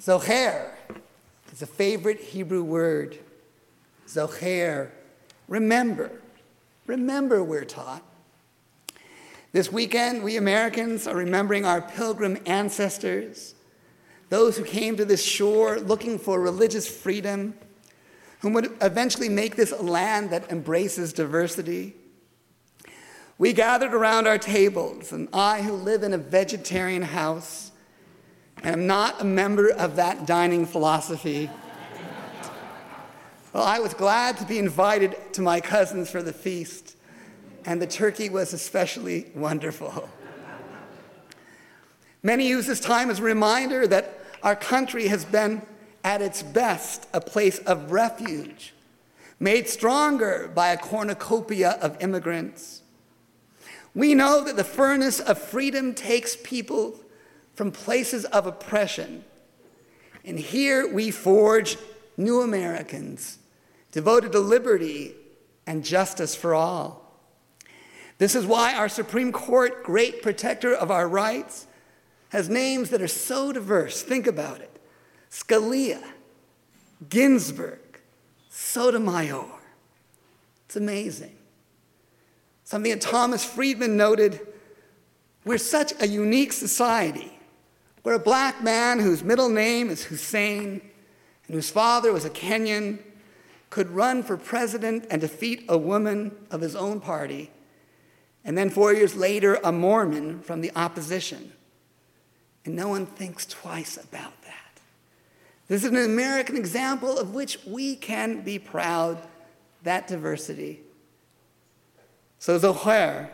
Zocher is a favorite Hebrew word. Zocher, remember. Remember, we're taught. This weekend, we Americans are remembering our pilgrim ancestors, those who came to this shore looking for religious freedom, who would eventually make this a land that embraces diversity. We gathered around our tables, and I, who live in a vegetarian house, and am not a member of that dining philosophy. Well, I was glad to be invited to my cousins for the feast, and the turkey was especially wonderful. Many use this time as a reminder that our country has been, at its best, a place of refuge, made stronger by a cornucopia of immigrants. We know that the furnace of freedom takes people from places of oppression. And here we forge new Americans devoted to liberty and justice for all. This is why our Supreme Court, great protector of our rights, has names that are so diverse. Think about it Scalia, Ginsburg, Sotomayor. It's amazing. Something that Thomas Friedman noted we're such a unique society where a black man whose middle name is Hussein and whose father was a Kenyan could run for president and defeat a woman of his own party, and then four years later, a Mormon from the opposition. And no one thinks twice about that. This is an American example of which we can be proud, that diversity. So, Zachor,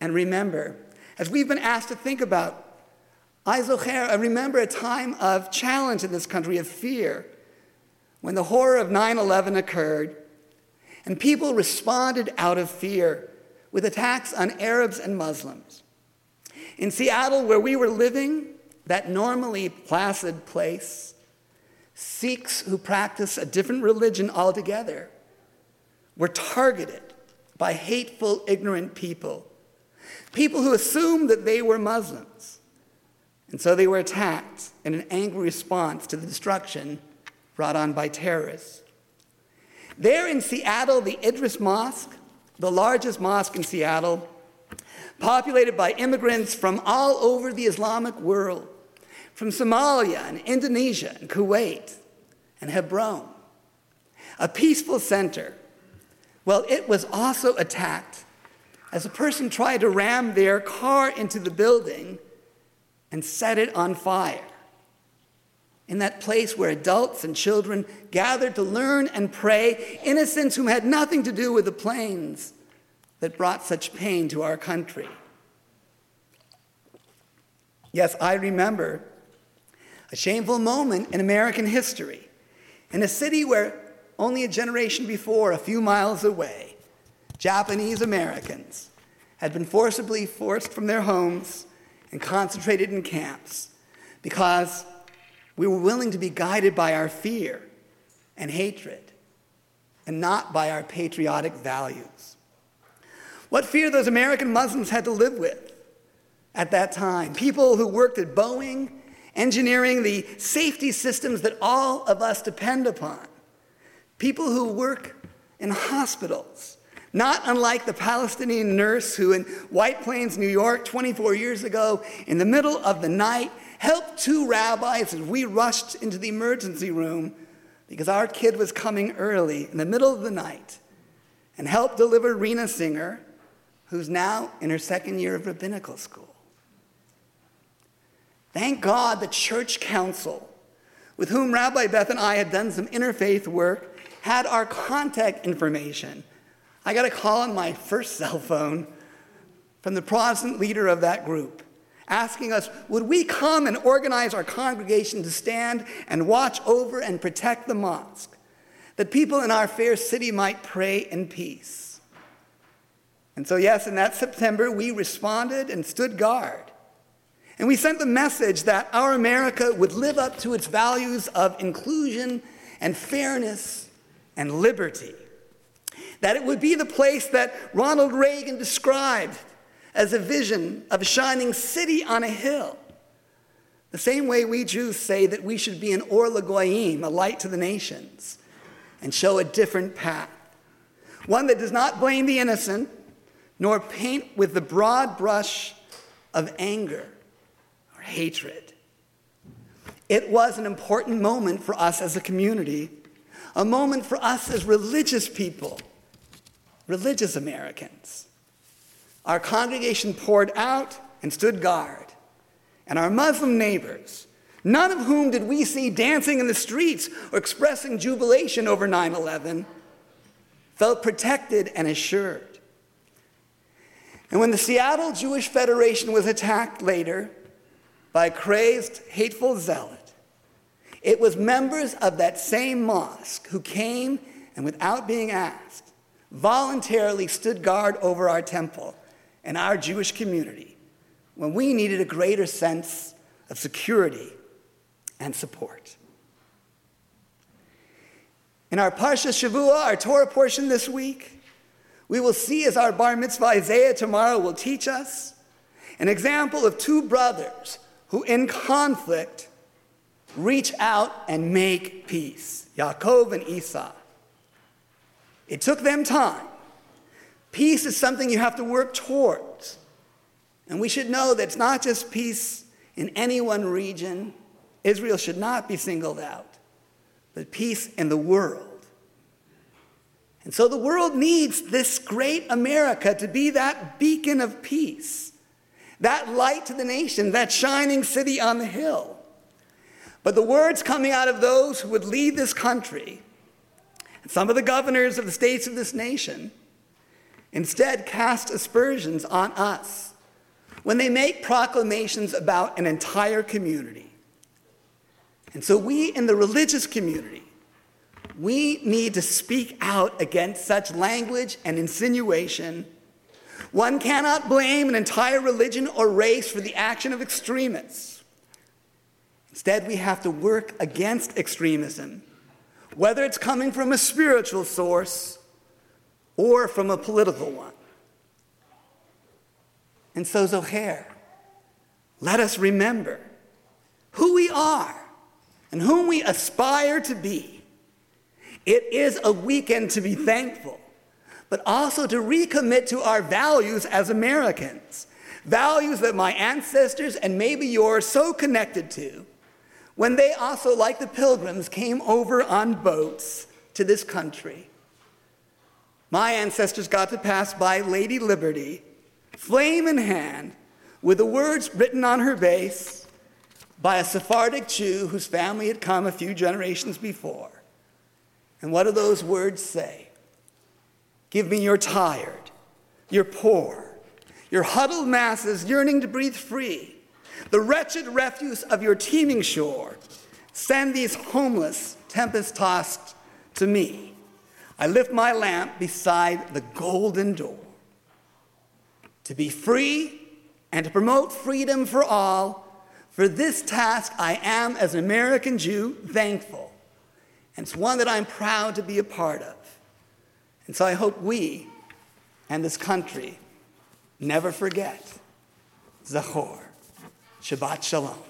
and remember, as we've been asked to think about I, remember a time of challenge in this country, of fear, when the horror of 9 11 occurred, and people responded out of fear with attacks on Arabs and Muslims. In Seattle, where we were living, that normally placid place, Sikhs who practice a different religion altogether were targeted by hateful, ignorant people, people who assumed that they were Muslims. And so they were attacked in an angry response to the destruction brought on by terrorists. There in Seattle, the Idriss Mosque, the largest mosque in Seattle, populated by immigrants from all over the Islamic world, from Somalia and Indonesia and Kuwait and Hebron, a peaceful center. Well, it was also attacked as a person tried to ram their car into the building and set it on fire. In that place where adults and children gathered to learn and pray, innocents whom had nothing to do with the planes that brought such pain to our country. Yes, I remember a shameful moment in American history in a city where only a generation before, a few miles away, Japanese Americans had been forcibly forced from their homes and concentrated in camps because we were willing to be guided by our fear and hatred and not by our patriotic values. What fear those American Muslims had to live with at that time. People who worked at Boeing, engineering the safety systems that all of us depend upon. People who work in hospitals, not unlike the Palestinian nurse who, in White Plains, New York, 24 years ago, in the middle of the night, helped two rabbis as we rushed into the emergency room because our kid was coming early in the middle of the night and helped deliver Rena Singer, who's now in her second year of rabbinical school. Thank God the church council, with whom Rabbi Beth and I had done some interfaith work, had our contact information I got a call on my first cell phone from the Protestant leader of that group asking us, would we come and organize our congregation to stand and watch over and protect the mosque, that people in our fair city might pray in peace? And so, yes, in that September, we responded and stood guard. And we sent the message that our America would live up to its values of inclusion and fairness and liberty that it would be the place that Ronald Reagan described as a vision of a shining city on a hill. The same way we Jews say that we should be an Or LaGoyim, a light to the nations, and show a different path. One that does not blame the innocent, nor paint with the broad brush of anger or hatred. It was an important moment for us as a community, a moment for us as religious people, religious Americans. Our congregation poured out and stood guard, and our Muslim neighbors, none of whom did we see dancing in the streets or expressing jubilation over 9 11, felt protected and assured. And when the Seattle Jewish Federation was attacked later by a crazed, hateful zealot, it was members of that same mosque who came and, without being asked, voluntarily stood guard over our temple and our Jewish community when we needed a greater sense of security and support. In our Parsha Shavua, our Torah portion this week, we will see as our bar mitzvah Isaiah tomorrow will teach us an example of two brothers who, in conflict, reach out and make peace Yaakov and Esau. It took them time. Peace is something you have to work towards. And we should know that it's not just peace in any one region. Israel should not be singled out, but peace in the world. And so the world needs this great America to be that beacon of peace, that light to the nation, that shining city on the hill. But the words coming out of those who would lead this country, some of the governors of the states of this nation, instead cast aspersions on us when they make proclamations about an entire community. And so we in the religious community we need to speak out against such language and insinuation. One cannot blame an entire religion or race for the action of extremists. Instead, we have to work against extremism, whether it's coming from a spiritual source or from a political one. And so, Zachor, let us remember who we are and whom we aspire to be it is a weekend to be thankful, but also to recommit to our values as Americans. Values that my ancestors and maybe yours so connected to when they also, like the pilgrims, came over on boats to this country. My ancestors got to pass by Lady Liberty, flame in hand, with the words written on her base by a Sephardic Jew whose family had come a few generations before. And what do those words say? Give me your tired, your poor, your huddled masses yearning to breathe free, the wretched refuse of your teeming shore. Send these homeless, tempest tossed to me. I lift my lamp beside the golden door. To be free and to promote freedom for all, for this task I am, as an American Jew, thankful. And it's one that I'm proud to be a part of. And so I hope we and this country never forget Zachor. Shabbat Shalom.